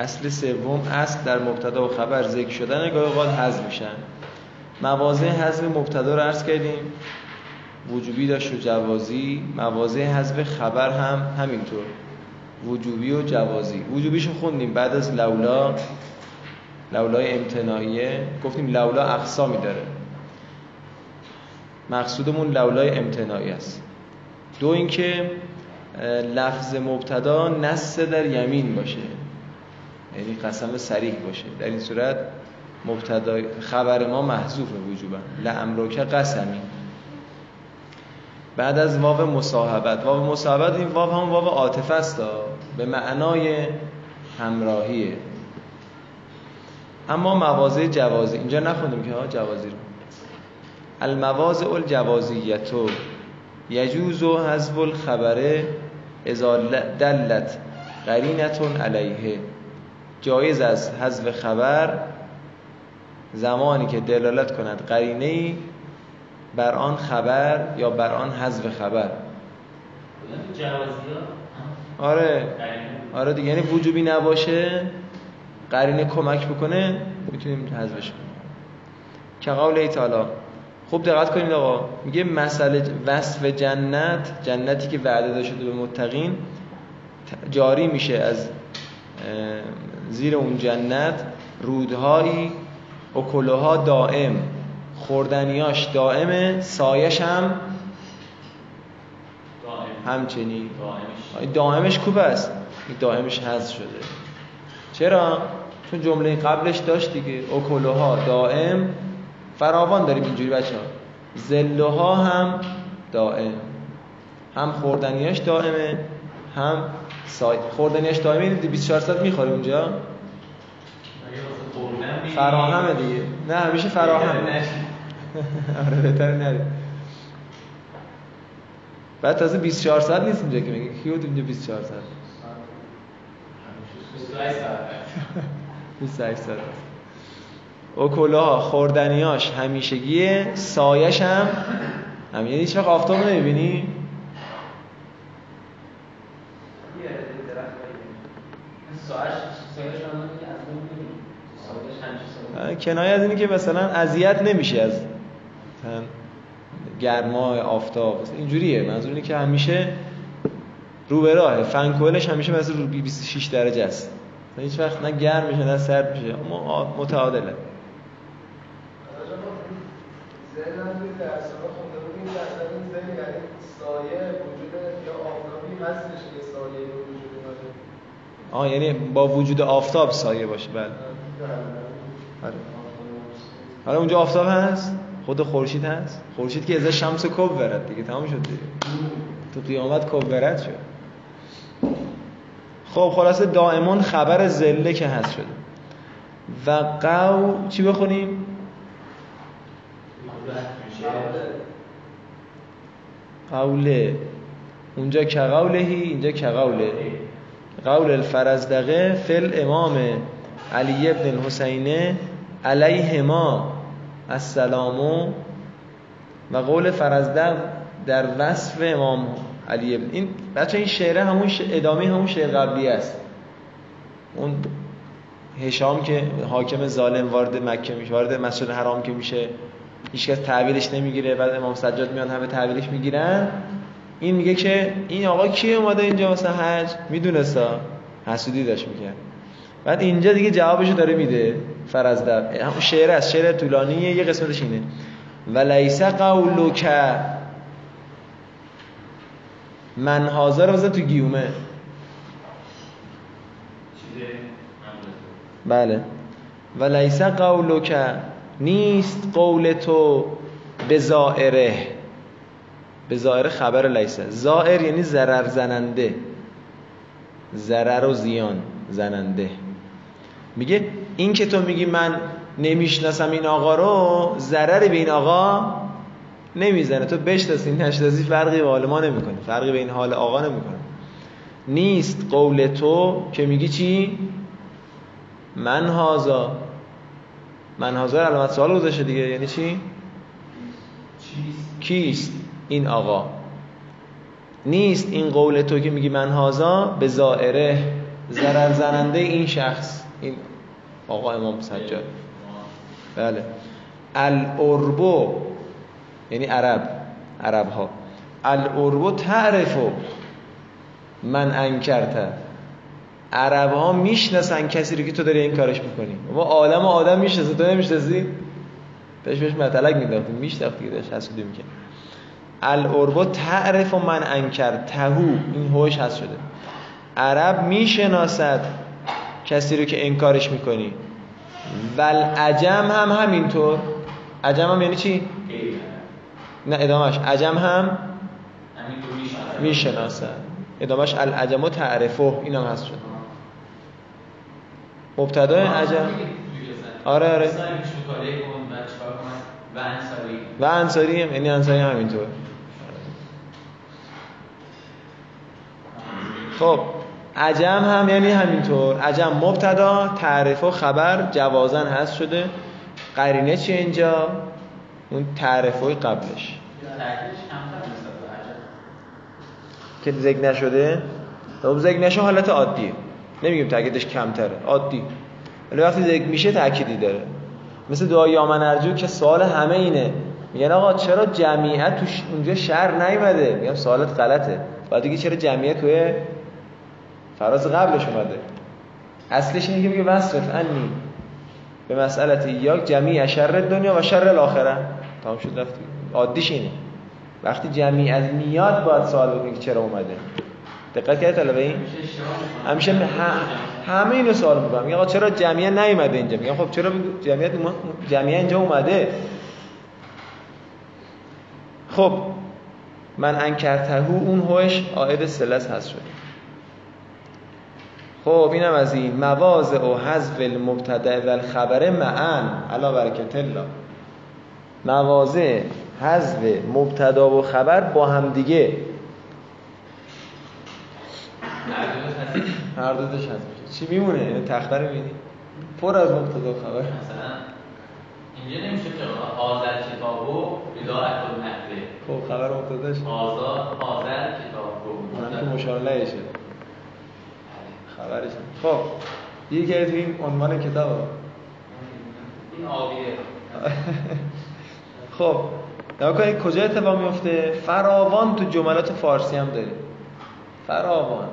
اصل سوم اصل در مبتدا و خبر ذکر شدن گاهی اوقات حذف میشن. مواضع حذف مبتدا رو عرض کردیم. وجوبی داشت و جوازی. مواضع حذف خبر هم همینطور. وجوبی و جوازی. وجوبیشو خوندیم بعد از لولا. لولای امتناعیه. گفتیم لولا اقسامی داره. مقصودمون لولای امتناعی است. دو اینکه لفظ مبتدا نص در یمین باشه. یعنی قسم سریح باشه. در این صورت مبتدا خبر ما محذوف وجوبا. لامروک قسمی. بعد از واو مصاحبت. واو مصاحبت این واو هم واو عاطفه است به معنای همراهیه. اما مواضع جوازی. اینجا نخوندیم که ها جوازی رو. المواضع الجوازیتو یجوز و حذف الخبره اذا دلت قرینتون علیه. جایز از حذف خبر زمانی که دلالت کند قرینه بر آن خبر یا بر آن حذف خبر. آره. آره دیگه یعنی وجوبی نباشه قرینه کمک بکنه می‌تونیم حذفش کنیم. که قول تعالی خوب دقت کنید آقا میگه مسئله وصف جنت جنتی که وعده داده شده به متقین جاری میشه از زیر اون جنت رودهایی کلوها دائم. خوردنیاش دائمه سایش هم همچنین. دائمش. کوب است. دائمش حذف شده. چرا؟ چون جمله قبلش داشت دیگه. اکلوها دائم. فراوان داریم اینجوری بچه ها زلوها هم دائم. هم خوردنیاش دائمه هم سای خوردنیاش دائمه این 24 ساعت می‌خوره اونجا؟ فراهمه دیگه. نه همیشه فراهم. آره بهتر نری. بعد تازه 24 ساعت نیست اینجا که میگه. کیو اینجا 24 ساعت؟ 28 ساعت. اوکلاها خوردنیاش همیشگیه سایش هم. هم یعنی هیچ وقت آفتاب نمی‌بینی؟ کنایه از اینی که مثلا اذیت نمیشه از گرما آفتاب. اینجوریه. منظور اینه که همیشه رو به راهه. فنکولش همیشه مثلا رو 26 درجه است. هیچ وقت نه گرم میشه نه سرد میشه. اما متعادله. آه یعنی با وجود آفتاب سایه باشه. بله. آره. حالا اونجا آفتاب هست؟ خود خورشید هست؟ خورشید که از شمس کب ورد دیگه تمام شد دیگه. تو قیامت کب ورد شد. خب خلاصه دائمون خبر زله که هست شده. و قو چی بخونیم؟ قوله. اونجا که قولهی اینجا که قوله. قول الفرزدقه فل امام علی ابن الحسینه. علیهما السلامو و قول فرزدق در وصف امام علی ابن این بچه این شعره همون ادامه همون شعر قبلی است. اون هشام که حاکم ظالم وارد مکه میشه وارد مسجد حرام که میشه هیچکس تعبیرش نمی‌گیره بعد امام سجاد میان همه تعبیرش می‌گیرن. این میگه که این آقا کی اومده اینجا واسه حج؟ میدونستا؟ حسودی داشت می‌کرد. بعد اینجا دیگه جوابشو داره میده فرزدق همون شعر است شعر طولانیه یه قسمتش اینه. و لیس قولک. من حاضر رو تو گیومه. بله. و لیس قولک. نیست قول تو به زائره. به زائره خبر لیسه زائر یعنی ضرر زننده. ضرر و زیان زننده. میگه این که تو میگی من نمی‌شناسم این آقا رو ضرر به این آقا نمی‌زنه. تو بشناسی نشناسی فرقی به حال ما نمی‌کنه. فرقی به این حال آقا نمی‌کنه. نیست قول تو که میگی چی؟ من هازا. من هازا علامت سوال گذاشته دیگه. یعنی چی؟ کیست این آقا؟ نیست این قول تو که میگی من هازا؟ به زائره. ضرر زننده این شخص. این آقا امام سجاد. بله. الاربو یعنی عرب عرب ها الاربو تعرفو من انکرته عرب ها می‌شناسن کسی رو که تو داری این کارش می‌کنی. ما و آدم می‌شناسه تو نمی‌شناسی؟ بهش بهش مطلق میداختی میشناختی که داشت حسودی می‌کنی الاربو تعرف و من انکر تهو این هوش هست شده. عرب می‌شناسد. کسی رو که انکارش می‌کنی. ول عجم هم همینطور. عجم هم یعنی چی؟ نه ادامش عجم هم می‌شناسد ادامش العجم و تعرفه. این هم هست شد. مبتدای عجم. آره آره. و انصاری. هم یعنی انصاری هم اینطور خب. عجم هم یعنی همینطور. عجم مبتدا تعریف و خبر جوازن هست شده. قرینه چیه اینجا؟ اون تعریف قبلش. که ذکر نشده؟ خب ذکر نشه حالت عادیه. نمیگیم تاکیدش کمتره. عادی. ولی وقتی ذکر میشه تأکیدی داره. مثل دعای یامن ارجو که سوال همه اینه. میگن آقا چرا جمعیت اونجا شهر نیومده؟ میگم سوالت غلطه. بعد دیگه چرا جمعیت توی فراز قبلش اومده. اصلش اینه که میگه وصرف انی به مسئله یا جمعی شر دنیا و شر الاخره. تمام شد رفتی عادیش اینه. وقتی جمعی از میاد باید سوال بکنی که چرا اومده. دقت کرد طلبه این؟ همیشه همه اینو سوال می‌کنم. میگه آقا چرا جمعیت نیومده اینجا؟ میگم خب چرا جمعیت جمعیت اینجا اومده؟ خب من انکرتهو اون هوش آید سلس هست شده. خب اینم از این مواز و حذف المبتدا و الخبر معن علا برکت الله. موازه حذف مبتدا و خبر با هم دیگه. هر دو هست چی میمونه؟ این تخته رو می‌بینی؟ پر از مبتدا و خبر. مثلا اینجا نمیشه که حاضر کتابو بداعت نحوه خب خبر مبتداش. آزاد حاضر کتابو اونم که خبرش. خب یکی از این عنوان کتاب این آبیه. خب نگاه کنید کجا اتفاق میفته؟ فراوان تو جملات فارسی هم داریم. فراوان.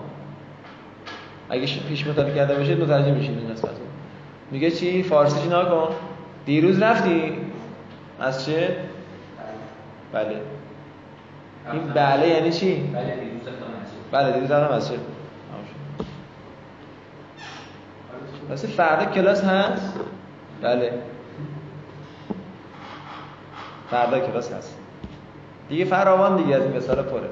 اگه پیش مطالعه کرده باشید متوجه میشید این قسمت میگه چی؟ فارسی نکن دیروز رفتی؟ از چه؟ بله. این بله یعنی چی؟ بله دیروز رفتم بله دیروز رفتم از چه؟ واسه فردا کلاس هست؟ بله. فردا کلاس هست. دیگه فراوان دیگه از این مثال پره.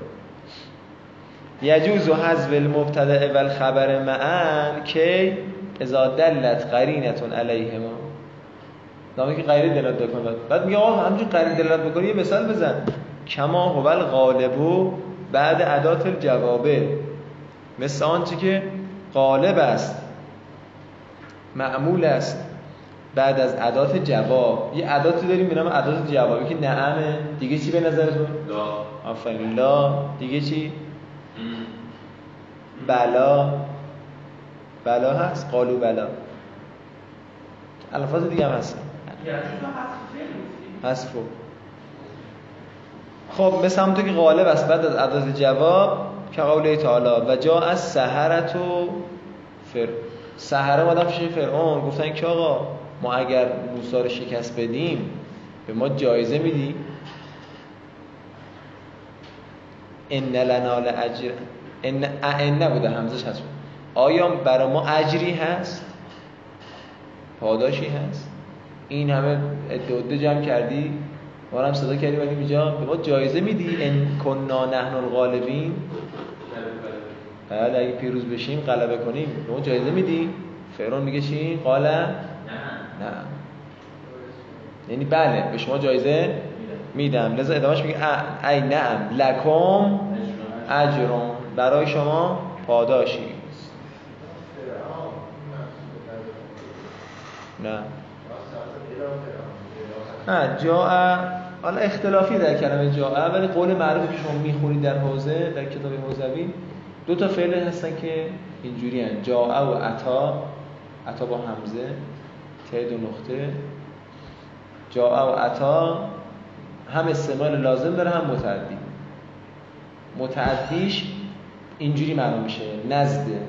یجوز و حذف المبتدا و الخبر معن که اذا دلت قرینتون علیهما. نامه که قرینه دلالت بکنه بعد میگه آقا همینجور قرینه دلالت بکنه یه مثال بزن. کما هو الغالب بعد ادات الجوابه. مثل آنچه که غالب است. معمول است بعد از ادات جواب. یه اداتی داریم به نام ادات جوابی که نعمه دیگه چی به نظرتون؟ لا. آفرین لا. دیگه چی؟ بلا. بلا هست؟ قالو بلا. الفاظ دیگه هم هستن حذف. خب مثل همونطور که غالب است بعد از ادات جواب که قوله تعالی و جا از سهرت و فر سهره مادم پیش فرعون گفتن که آقا ما اگر موسی رو شکست بدیم به ما جایزه میدی؟ ان لنا لاجر ان ان نبوده همزش هست. آیا برای ما اجری هست؟ پاداشی هست؟ این همه ادعا جمع کردی؟ ما هم صدا کردیم ولی اینجا به ما جایزه میدی؟ ان کننا نحن الغالبین. بله اگه پیروز بشیم غلبه کنیم. به ما جایزه میدی فرعون میگه چی؟ قال نه. نه. یعنی بله به شما جایزه میدم. لذا ادامهش میگه ای نعم لکم اجرون برای شما پاداشی. نه. نه جاء حالا اختلافی در کلمه جاء ولی قول معروفی که شما می‌خونید در حوزه در کتاب حوزوی دو تا فعل هستن که اینجوری هن. جاء و عطا. عطا با همزه ته دو نقطه. جاء و عطا. هم استعمال لازم داره هم متعدی. متعدیش اینجوری معلوم میشه. نزده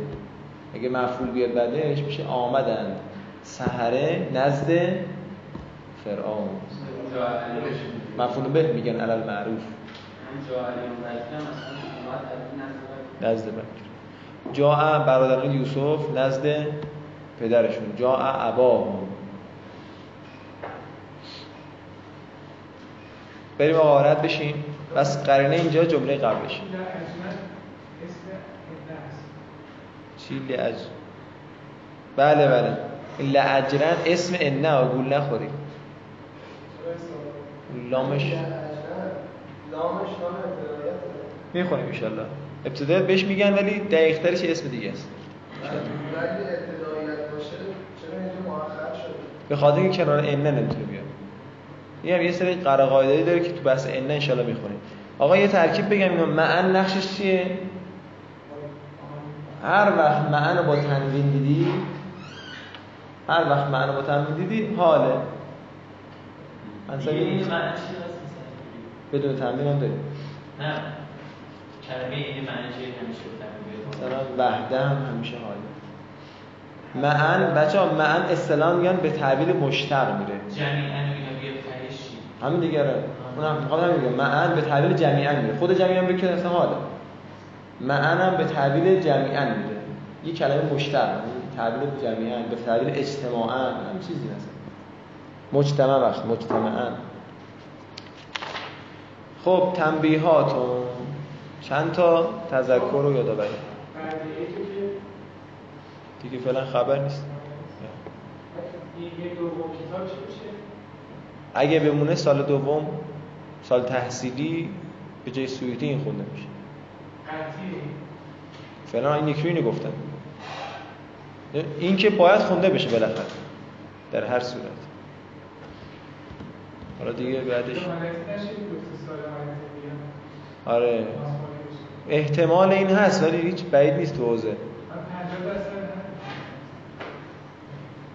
اگه مفعول بیاد بعدش میشه آمدن. سحره نزد فرعون. مفعول به میگن علل معروف. نزد بکر جا برادران یوسف نزد پدرشون. جا اباهم بریم آقا رد بشیم بس قرینه اینجا جمله قبلش. چی لعج؟ بله بله. لعجرن اسم انه گول نخوری لامش. لامش می‌خونیم انشالله ابتدایت بهش میگن ولی دقیق ترش اسم دیگه است. به خاطر اینکه کنار انه نمی‌تونه بیاد. این هم یه سری قراقاعده‌ای داره که تو بحث انه انشالله می‌خونیم. آقا یه ترکیب بگم اینو. معن نقشش چیه؟ هر وقت معن با تنوین دیدی هر وقت معن با تنوین دیدی حاله. مثلا بدون تنوین هم داریم. نه. کلمه این معنی چی همیشه بودن مثلا وحده هم همیشه حاله معن بچه ها معن اصطلاح میگن به تعبیر مشتق میره. چی؟ همین دیگه آره. اونم می‌خوام همین بگم. معن به تعبیر جمیعا میره. خود جمیعا اصلا حاله. معن هم به تعبیر جمیعا میره. یه کلمه مشتق یعنی تعبیر جمیعا به تعبیر اجتماعا هم چیزی مثلا مجتمع وقت مجتمعا. خب تنبیهاتون. چند تا تذکر رو یادآوری بعدیه که دیگه فعلا خبر نیست؟ اگه بمونه سال دوم سال تحصیلی به جای سویتی این خونده میشه. فعلا این یکی اینو گفتم این که باید خونده بشه بالاخره در هر صورت. حالا دیگه بعدش. آره. احتمال این هست ولی هیچ بعید نیست تو حوزه.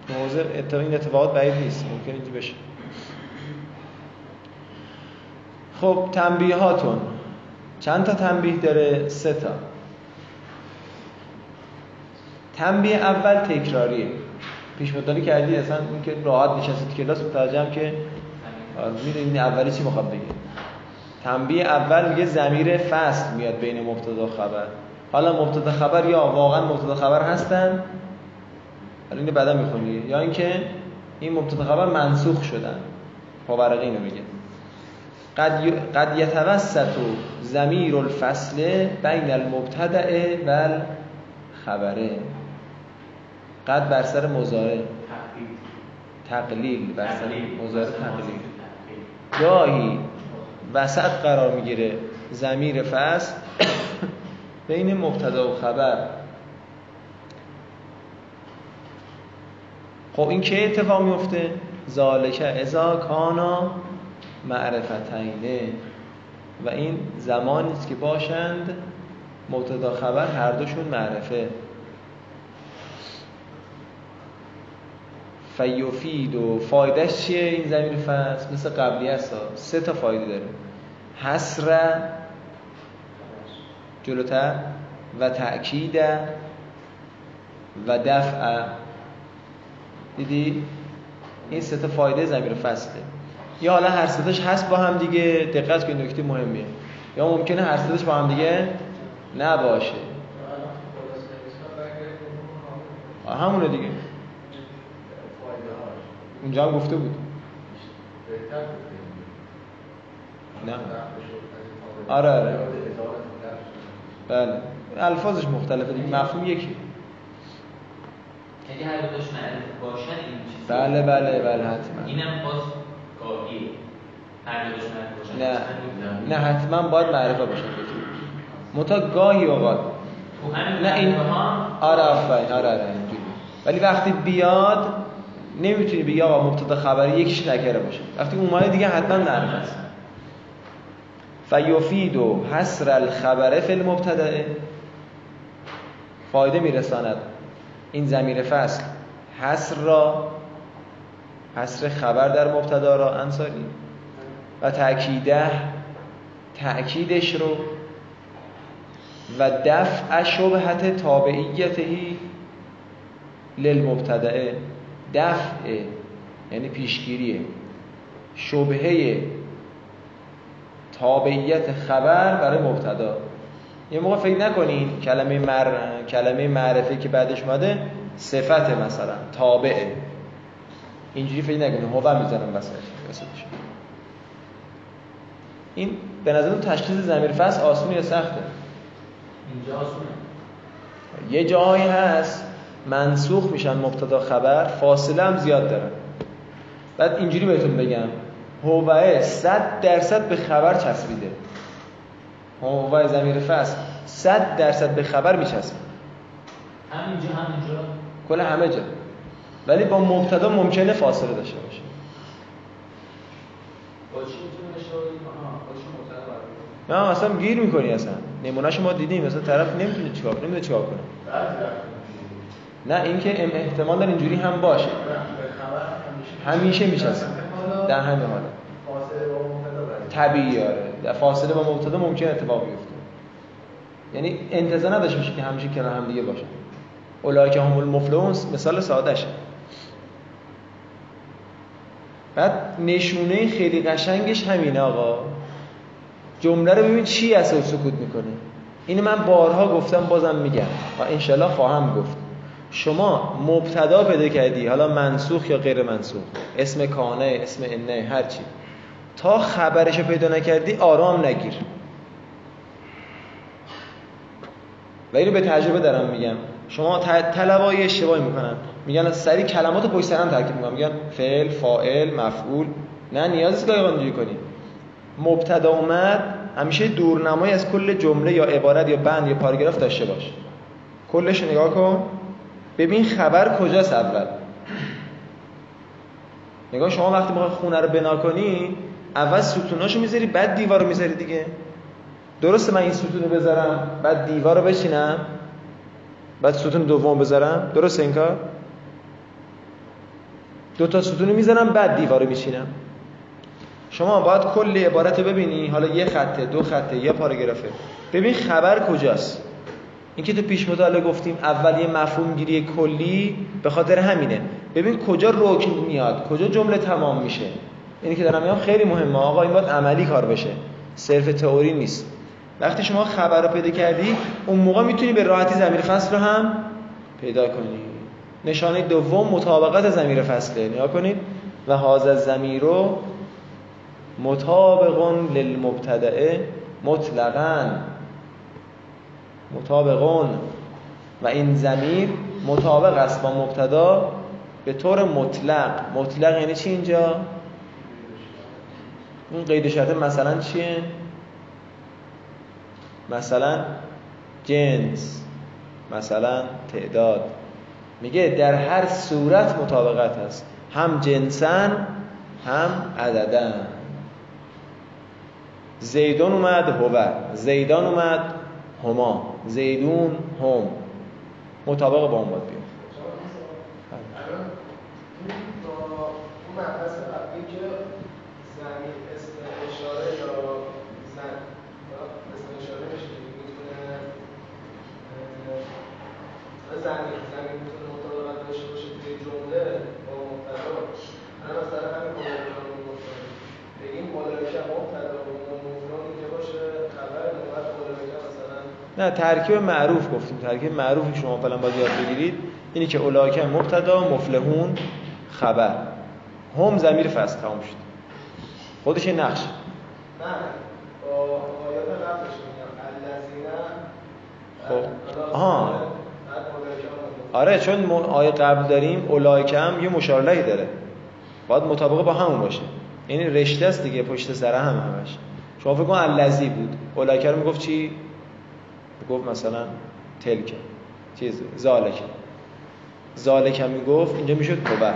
تو حوزه این اتفاقات بعید نیست ممکن اینجا بشه. خب تنبیهاتون. چند تا تنبیه داره؟ سه تا. تنبیه اول تکراریه پیش مداری کردید اصلا این که راحت نشستید کلاس متوجهم که می‌دونید اولی چی می‌خواد بگه. تنبیه اول میگه زمیر فصل میاد بین مبتدا و خبر. حالا مبتدا خبر یا واقعا مبتدا خبر هستن؟ حالا اینو بعدا می‌خونی یا اینکه این مبتدا خبر منسوخ شدن. پاورقی اینو میگه. قد. قد یتوسط زمیر الفصل بین المبتدع و الخبره قد بر سر مزاره تقلیل. بر سر مزاره تقلیل گاهی وسط قرار می‌گیره زمیر فصل. بین مبتدا و خبر. خب این که اتفاق میفته ذالک اذا کانا معرفتینه و این زمانی است که باشند مبتدا خبر هر دوشون معرفه. فیوفید و فایدهش چیه این زمین فصل؟ مثل قبلی هست. سه تا فایده داره. حسر جلوتر و تأکید و دفع. دیدی؟ این سه تا فایده زمین فصله. یا حالا هر ستاش هست با هم دیگه. دقت کنید نکته مهمیه. یا ممکنه هر ستاش با هم دیگه نباشه. همونه دیگه. اونجا هم گفته بود. نه. آره آره. بله. الفاظش مختلفه دیگه مفهوم یکی. اگه هر دوش معرف باشن این چیز بله بله بله حتما. اینم باز گاهی هر دوش معرف باشن. نه. نه حتما باید معرفه باشن. متا گاهی اوقات. نه این آره آفرین. آره آره ولی وقتی بیاد نمی‌تونی بگی آقا مبتدا خبری یکیش نکره باشه. وقتی اومده دیگه حتما معرفه است. فیفید و حسر الخبره فی المبتدأ فایده میرساند. این زمیر فصل حسر را حسر خبر در مبتدا را انصاری و تأکیده تأکیدش رو. و دفع شبهت تابعیتهی للمبتدعه دفع یعنی پیشگیریه. شبهه تابعیت خبر برای مبتدا. یه موقع فکر نکنین کلمه مر... کلمه معرفه که بعدش اومده صفت مثلا تابعه اینجوری فکر نکنین هو می‌ذارم وسطش این به نظرم تشخیص زمیر فصل آسون یا سخته؟ اینجا آسونه. یه جایی هست. منسوخ میشن مبتدا خبر فاصله هم زیاد دارن. بعد اینجوری بهتون بگم هوه صد درصد به خبر چسبیده. هوه زمیر فصل صد درصد به خبر میچسبه. همینجا همینجا کل همه جا. ولی با مبتدا ممکنه فاصله داشته باشه؟ نه اصلا گیر می‌کنی اصلا. نمونهش ما دیدیم مثلا طرف نمی‌تونه چیکار کنه نمی‌دونه چیکار کنه. نه اینکه ام- احتمال داره اینجوری هم باشه. همیشه میچسبه در همین حاله. طبیعی آره. در فاصله با مبتدا ممکن اتفاق بیفته. یعنی انتظار نداشته باشه که همیشه کنار هم دیگه باشن. اولئک هم المفلحون مثال سادهشه. بعد نشونه خیلی قشنگش همینه آقا. جمله رو ببین چی از سکوت می‌کنه. اینو من بارها گفتم بازم میگم. و انشالله خواهم گفت. شما مبتدا پیدا کردی حالا منسوخ یا غیر منسوخ؟ اسم کانه اسم انه هر چی. تا خبرش رو پیدا نکردی آرام نگیر. و اینو به تجربه دارم میگم. شما طلبای اشتباهی می‌کنن. میگن سری کلمات پشت سر هم ترکیب می‌کنن میگن فعل فاعل مفعول. نه نیازی نیست اینجوری کنی. مبتدا اومد همیشه دورنمایی از کل جمله یا عبارت یا بند یا پاراگراف داشته باش. کلش نگاه کن. ببین خبر کجاست اول؟ نگاه شما وقتی می‌خوای خونه رو بنا کنی اول ستوناشو می‌ذاری بعد دیوار رو می‌ذاری دیگه. درسته من این ستون رو بذارم بعد دیوار رو بچینم بعد ستون دوم بذارم. درسته این کار؟ دو تا ستون رو می‌ذارم بعد دیوار رو میچینم. شما باید کل عبارت رو ببینی حالا یه خطه دو خطه یه پاراگرافه. ببین خبر کجاست. این که تو پیش مطالعه گفتیم اول یه مفهوم گیری کلی به خاطر همینه. ببین کجا رکن میاد کجا جمله تمام میشه. اینی که دارم میگم خیلی مهمه. آقا این باید عملی کار بشه. صرف تئوری نیست. وقتی شما خبر رو پیدا کردی اون موقع می‌تونی به راحتی زمیر فصل رو هم پیدا کنی. نشانه دوم مطابقت زمیر فصله. نگاه کنید. و هاذا زمیرو مطابقون للمبتدعه مطلقاً. مطابقون. و این زمیر مطابق است با مبتدا به طور مطلق. مطلق یعنی چی اینجا؟ این قید شرطه مثلا چیه؟ مثلا جنس مثلا تعداد. میگه در هر صورت مطابقت هست هم جنسن هم عددن زیدون اومد هو. زیدان اومد هما زیدون هم. مطابق با اون باید بیاد. الان زمین اشاره یا زن یا اسم اشاره میشه می‌تونه اه، زمین زمین می‌تونه مطابقت داشته باشه توی جمله با مبتدا الان مثلا همین مولایکه رو گفتم بگیم مولایکه مبتدا و مفرد اینجا باشه خبر نوبت مولایکه مثلا نه ترکیب معروف گفتیم. ترکیب معروف که شما فعلا باید یاد بگیرید. اینی که اولاکه مبتدا مفلحون خبر. هم زمیر فصل تمام شد. خودش یه نقش. نه با آیات قبلش میگم. الذین خب. آها. آره چون آیه قبل داریم اولایکه هم یه مشارلهی داره. باید مطابق با همون باشه. یعنی رشته است دیگه پشت سر هم همش. شما فکر کن الذی بود. اولایکه رو می‌گفت چی؟ می‌گفت مثلا تلک چیز زالک. زالک هم می‌گفت اینجا می‌شد توبه.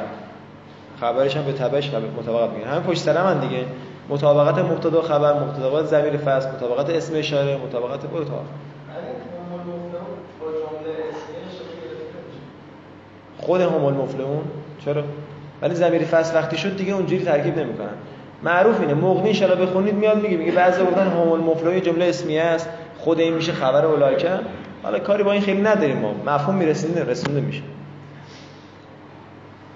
خبرش هم به تبعش مطابقت میگن همین پشت سر هم دیگه. مطابقت مبتدا خبر مطابقت ضمیر فصل مطابقت اسم اشاره مطابقت برو تا خود هم المفلحون. چرا؟ ولی ضمیر فصل وقتی شد دیگه اونجوری ترکیب نمی‌کنن. معروف اینه. مغنی ان بخونید میاد میگه میگه بعضی گفتن هم المفلحون جمله اسمیه است خود این میشه خبر اولایکه؟ حالا کاری با این خیلی نداریم ما. مفهوم میرسونده رسونده میشه.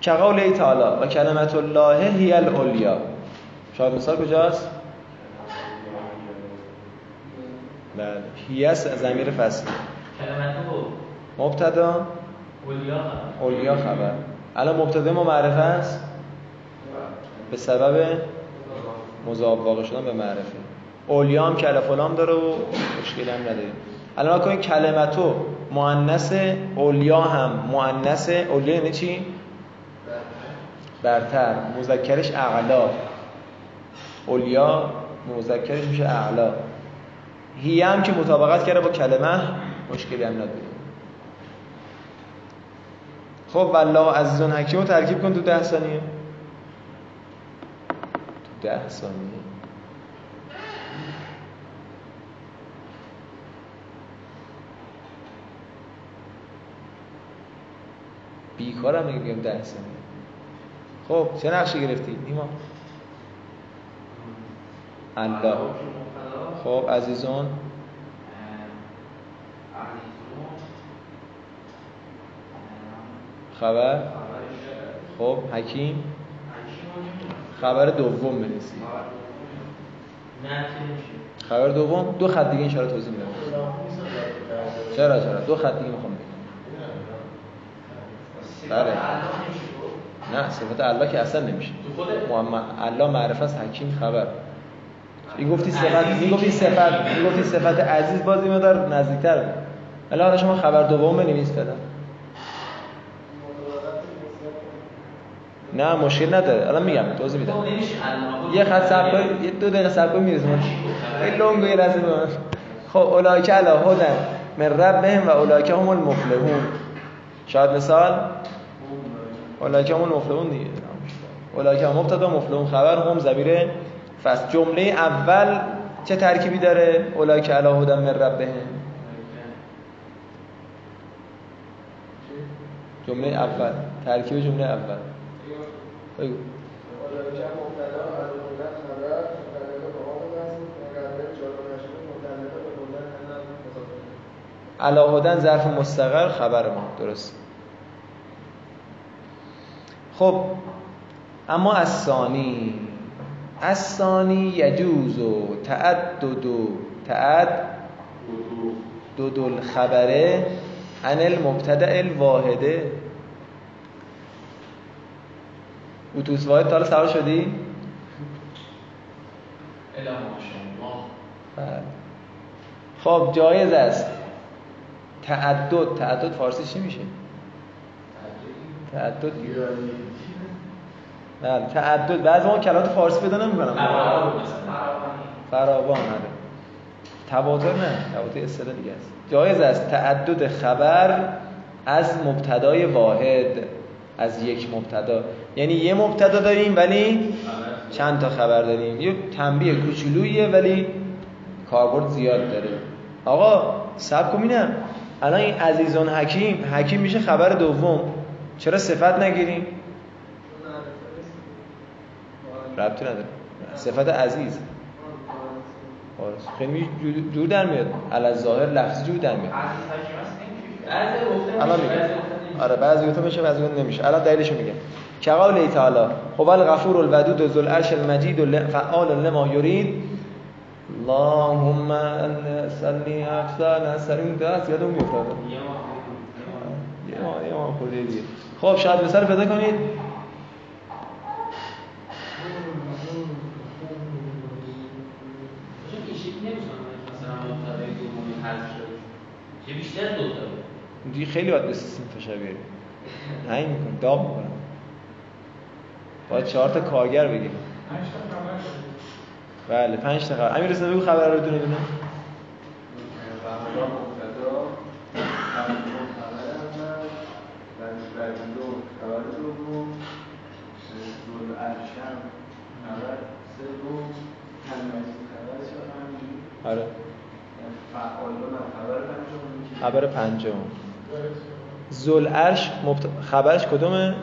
کقول تعالی و کلمت الله هی العلیا. شاید مثال کجاست؟ بله. هی است ضمیر فصل کلمتو مبتدا؟ اولیا خبر. الان مبتدا ما معرفه است؟ به سبب؟ مضاف. واقع شدن به معرفه. اولیا هم کلف فلام داره و مشکلی هم نداره الان کنیم کلمتو مؤنث اولیا هم مؤنث اولیا یعنی چی؟ برتر. مذکرش اعلا. اولیا مذکرش میشه اعلا. هی هم که مطابقت کرده با کلمه مشکلی هم نداره خب والله عزیزون حکیم رو ترکیب کن تو ده ثانیه. تو ده ثانیه. بیکارم میگه بگم ده ثانیه خب چه نقشه گرفتی؟ ایمان الله. خب عزیزون خبر؟ خب حکیم؟ خبر دوم نمیشه خبر دوم؟ دو خط دیگه انشاءالله توضیح میدم. چرا چرا؟ دو خط دیگه می‌خوام بگم. بله. نه صفت الله که اصلا نمیشه. محمد الله معرفت است حکیم خبر. این گفتی صفت این گفتی صفت این گفتی صفت عزیز بازی مدار نزدیکتر ولی حالا شما خبر دوم بنویس فعلا. نه مشکل نداره. الان میگم توضیح میدم. الله یه خط صبر یه دو دقیقه صبر کن می‌رسم این لونگو یه لحظه خب اولایک علی هدن من ربهم و اولایک هم المفلحون. شاید مثال؟ اولایک هم المفلحون دیگه. اولایک هم مبتدا مفلحون خبر هم ضمیر فصل. جمله اول چه ترکیبی داره؟ اولایک علی هدن من ربهم. جمله اول. ترکیب جمله اول. بگو. اولئک الیه. علاهدن ظرف مستقر خبر ما درست. خب اما از ثانی از ثانی یجوز و تعدد و تعد دو دل خبره عن المبتدع الواحده اتوبوس واحد تا سوار شدی؟ بله. خب جایز است. تعدد تعدد فارسی چی میشه؟ تعدد. بله تعدد. بعضی ما کلمات فارسی پیدا نمی‌کنم فراوان آره. تواتر نه. تواتر اصطلاح دیگه است. جایز است. تعدد خبر از مبتدای واحد از یک مبتدا. یعنی یه مبتدا داریم ولی چند تا خبر داریم. یه تنبیه کوچولویه ولی کاربرد زیاد داره. آقا سب کن الان این عزیزان حکیم حکیم میشه خبر دوم. چرا صفت نگیریم. ربطی نداره صفت عزیز آره. خیلی جور- در میاد علی ظاهر لفظی جور در میاد الان میگم. آره بعضی گفته میشه بعضی گفته نمیشه الان دلیلش میگم کقال تعالی هو الغفور الودود ذو العرش المجید ال- فعال لما یرید اللهم صلی احسن سرین دست یادم میافتاد یه ما- یه ما خورده دیگه خب شاید مثال پیدا کنید. اینجوری خیلی باید به سیستم فشار بیاری هنگ می‌کنه داغ می‌کنه باید چهار تا کارگر شد. بله پنج تا خبر. امیر بگو خبر رو دونه دونه خبر مبتدا اول خبر اول بعد بعد دو خبر دوم ذل ارشم خبر سوم کلمتی خبر چهارمی آره. خبر پنجم میشه خبر پنجم. زل عرش مبت... خبرش کدومه؟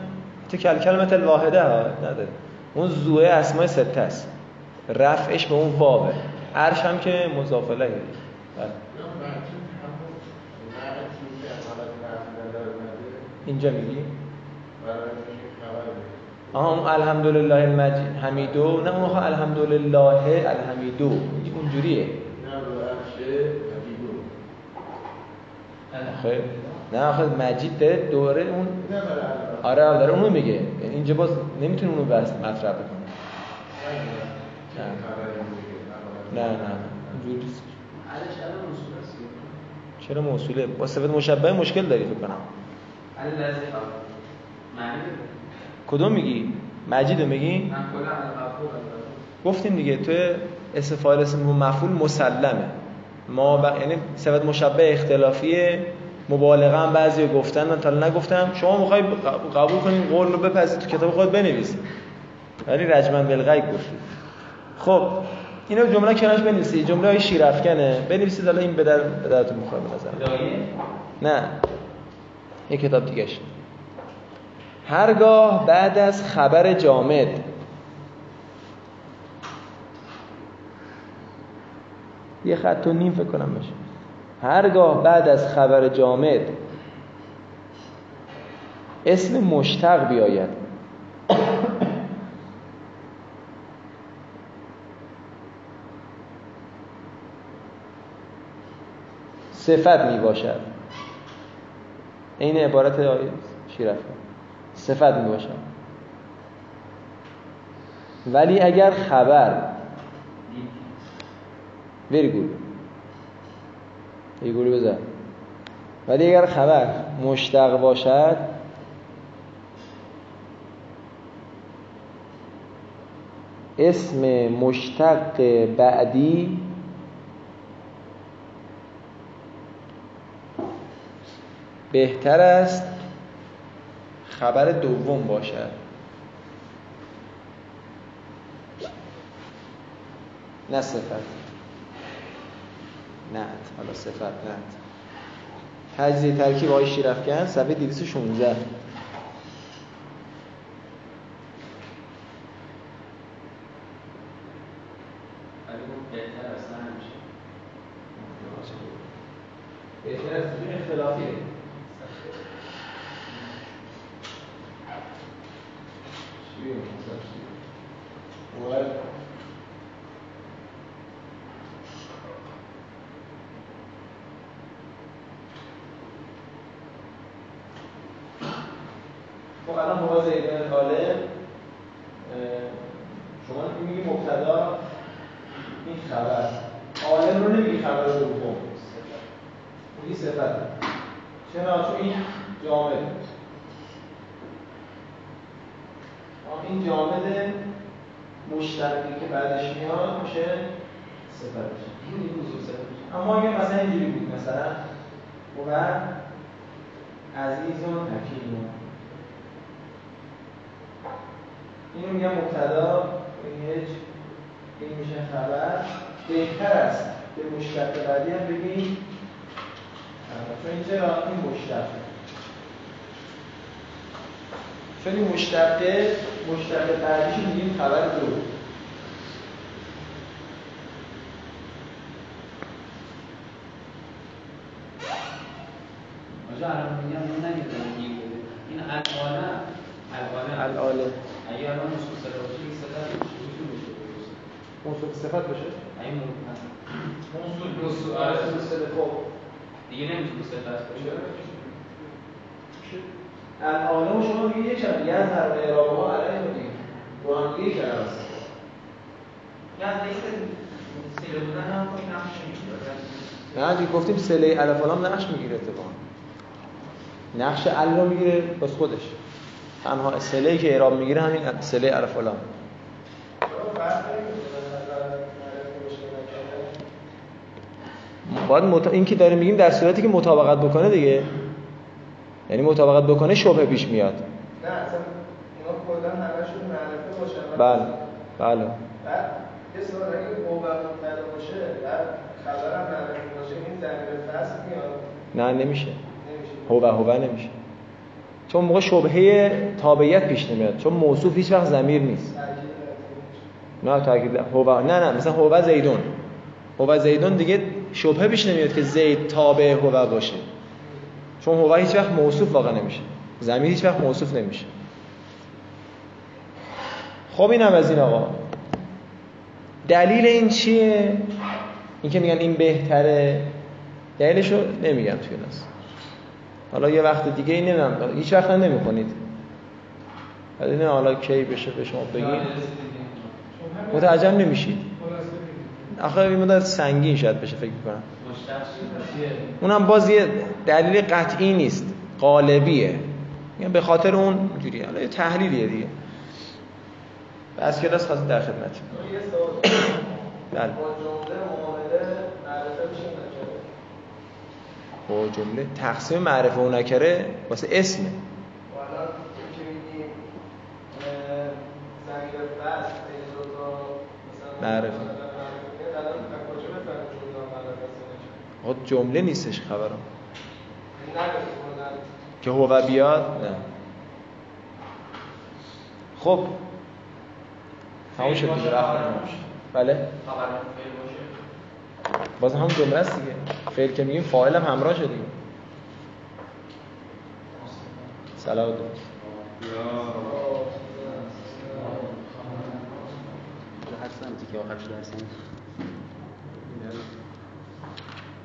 تو کل کلمت الواحده ها؟ نداره اون زوه اسمای سته است. رفعش به اون واوه. عرش هم که مضاف الیه بله. اینجا میگی؟ آها اون الحمدلله المجید حمیدو. نه اون الحمدلله الحمیدو اونجوریه. خیلی. نه آخه مجید داره دوره اون آره آره داره اونو میگه. یعنی اینجا باز نمی‌تونه اونو بس مطرح بکنه. نه نه اینجوری نیست. چرا موصوله؟ با صفت مشبه مشکل داری فکر کنم. کدوم میگی؟ مجیدو میگی؟ گفتیم دیگه توی اسم فاعل اسم مفعول مسلمه. ما ب... یعنی صفت مشبه اختلافیه. مبالغه هم بعضی گفتن من تا نگفتم. شما می‌خوای قبول کنین قول رو بپذید تو کتاب خود بنویسید ولی رجمن بالغیب گفتید خب اینو جمله کنارش بنویسید جمله های شیرافکنه بنویسید حالا این به در به درتون می‌خوره نه. یه کتاب دیگه هرگاه بعد از خبر جامد. یه خط و نیم فکر کنم بشه. هرگاه بعد از خبر جامد اسم مشتق بیاید. صفت می باشد. این عبارت آیه شیرفت. صفت می باشد. ولی اگر خبر وری گول یه گولی بزن. ولی اگر خبر مشتق باشد اسم مشتق بعدی بهتر است خبر دوم باشد. نه صفت. نعت حالا صفت نعت تجزیه ترکیب آقای شیرفکن صفحه 216 ولی اون بهتر اصلا نمیشه بهتر از این اختلافیه خب الان با زید بن طالب اه، شما میگی مبتدا این خبر عالم رو نمیگی خبر دوم میگی صفت چرا چون این جامد آه، این جامد مشترکی که بعدش میاد میشه صفتش این خصوصه اما اگه مثلا اینجوری بود مثلا و عزیز و حکیم اینو میگم مبتدا این هج این میشه خبر بهتر است به مشتق بعدی هم بگیم خبر. چون این چرا این مشتق چون این مشتقه مشتق بعدیش میگیم خبر دو. آجا الان میگم اون این الانه الانه الاله اگه الان مشکل صدا باشه یک صدا موصوف صفت بشه اگه مون موصول دیگه نمی‌تونه صفت باشه الاله و شما میگید یک شب دیگه از هر اعراب ها علیه لیست سیره بودن هم خب نه دیگه گفتیم سله الف لام نقش می‌گیره اتفاقا. نقش ال رو می‌گیره بس خودش. تنها سله که اعراب می‌گیره همین سله الف لام فرق نمی‌کنه به نظر معرفی باشه نکرده. باید مط... این که داریم میگیم در صورتی که مطابقت بکنه دیگه. یعنی مطابقت بکنه شبه پیش میاد. نه اصلا کلا همشون معرفه باشن. بله بله. بعد یه سوال اگه موقع مبتدا باشه بعد خبرم معرفه باشه این ضمیر فصل میاد؟ نه نمیشه. نمیشه. هو هو نمیشه. چون موقع شبهه تابعیت پیش نمیاد. چون موصوف هیچ وقت ضمیر نیست. نه تاکید هو نه نه مثلا هو زیدون. هو زیدون دیگه شبهه پیش نمیاد که زید تابع هو باشه. چون هو هیچ وقت موصوف واقع نمیشه. ضمیر هیچ وقت موصوف نمیشه. خب اینم از این آقا. دلیل این چیه؟ این که میگن این بهتره. دلیلشو نمیگم توی ناس. حالا یه وقت دیگه این نمی‌دونم. هیچ وقت هم نمی‌کنید بعد این حالا کی بشه به شما بگید متعجب نمیشید. آخه این مدت سنگین شاید بشه فکر کنم اونم باز یه دلیل قطعی نیست قالبیه یعنی به خاطر اون جوری حالا یه تحلیلیه دیگه. از کلاس خواست در خدمت. بله. با جمله معرفه تقسیم معرفه و نکره واسه اسمه. و الان این که میگیم اه، زمیر بس بین دو تا مثلا معرفه. معرفه الان از کجا بفهمیم جمله معرفه است یا نکره؟ آقا جمله نیستش خبرم. که هو بیاد؟ نه. خب. تموم شد دیگه رفت بله. خبر فعل باشه باز هم جمله است دیگه. فعل که میگیم فاعل هم همراه شد دیگه. سلام. هستم که آخرش درسم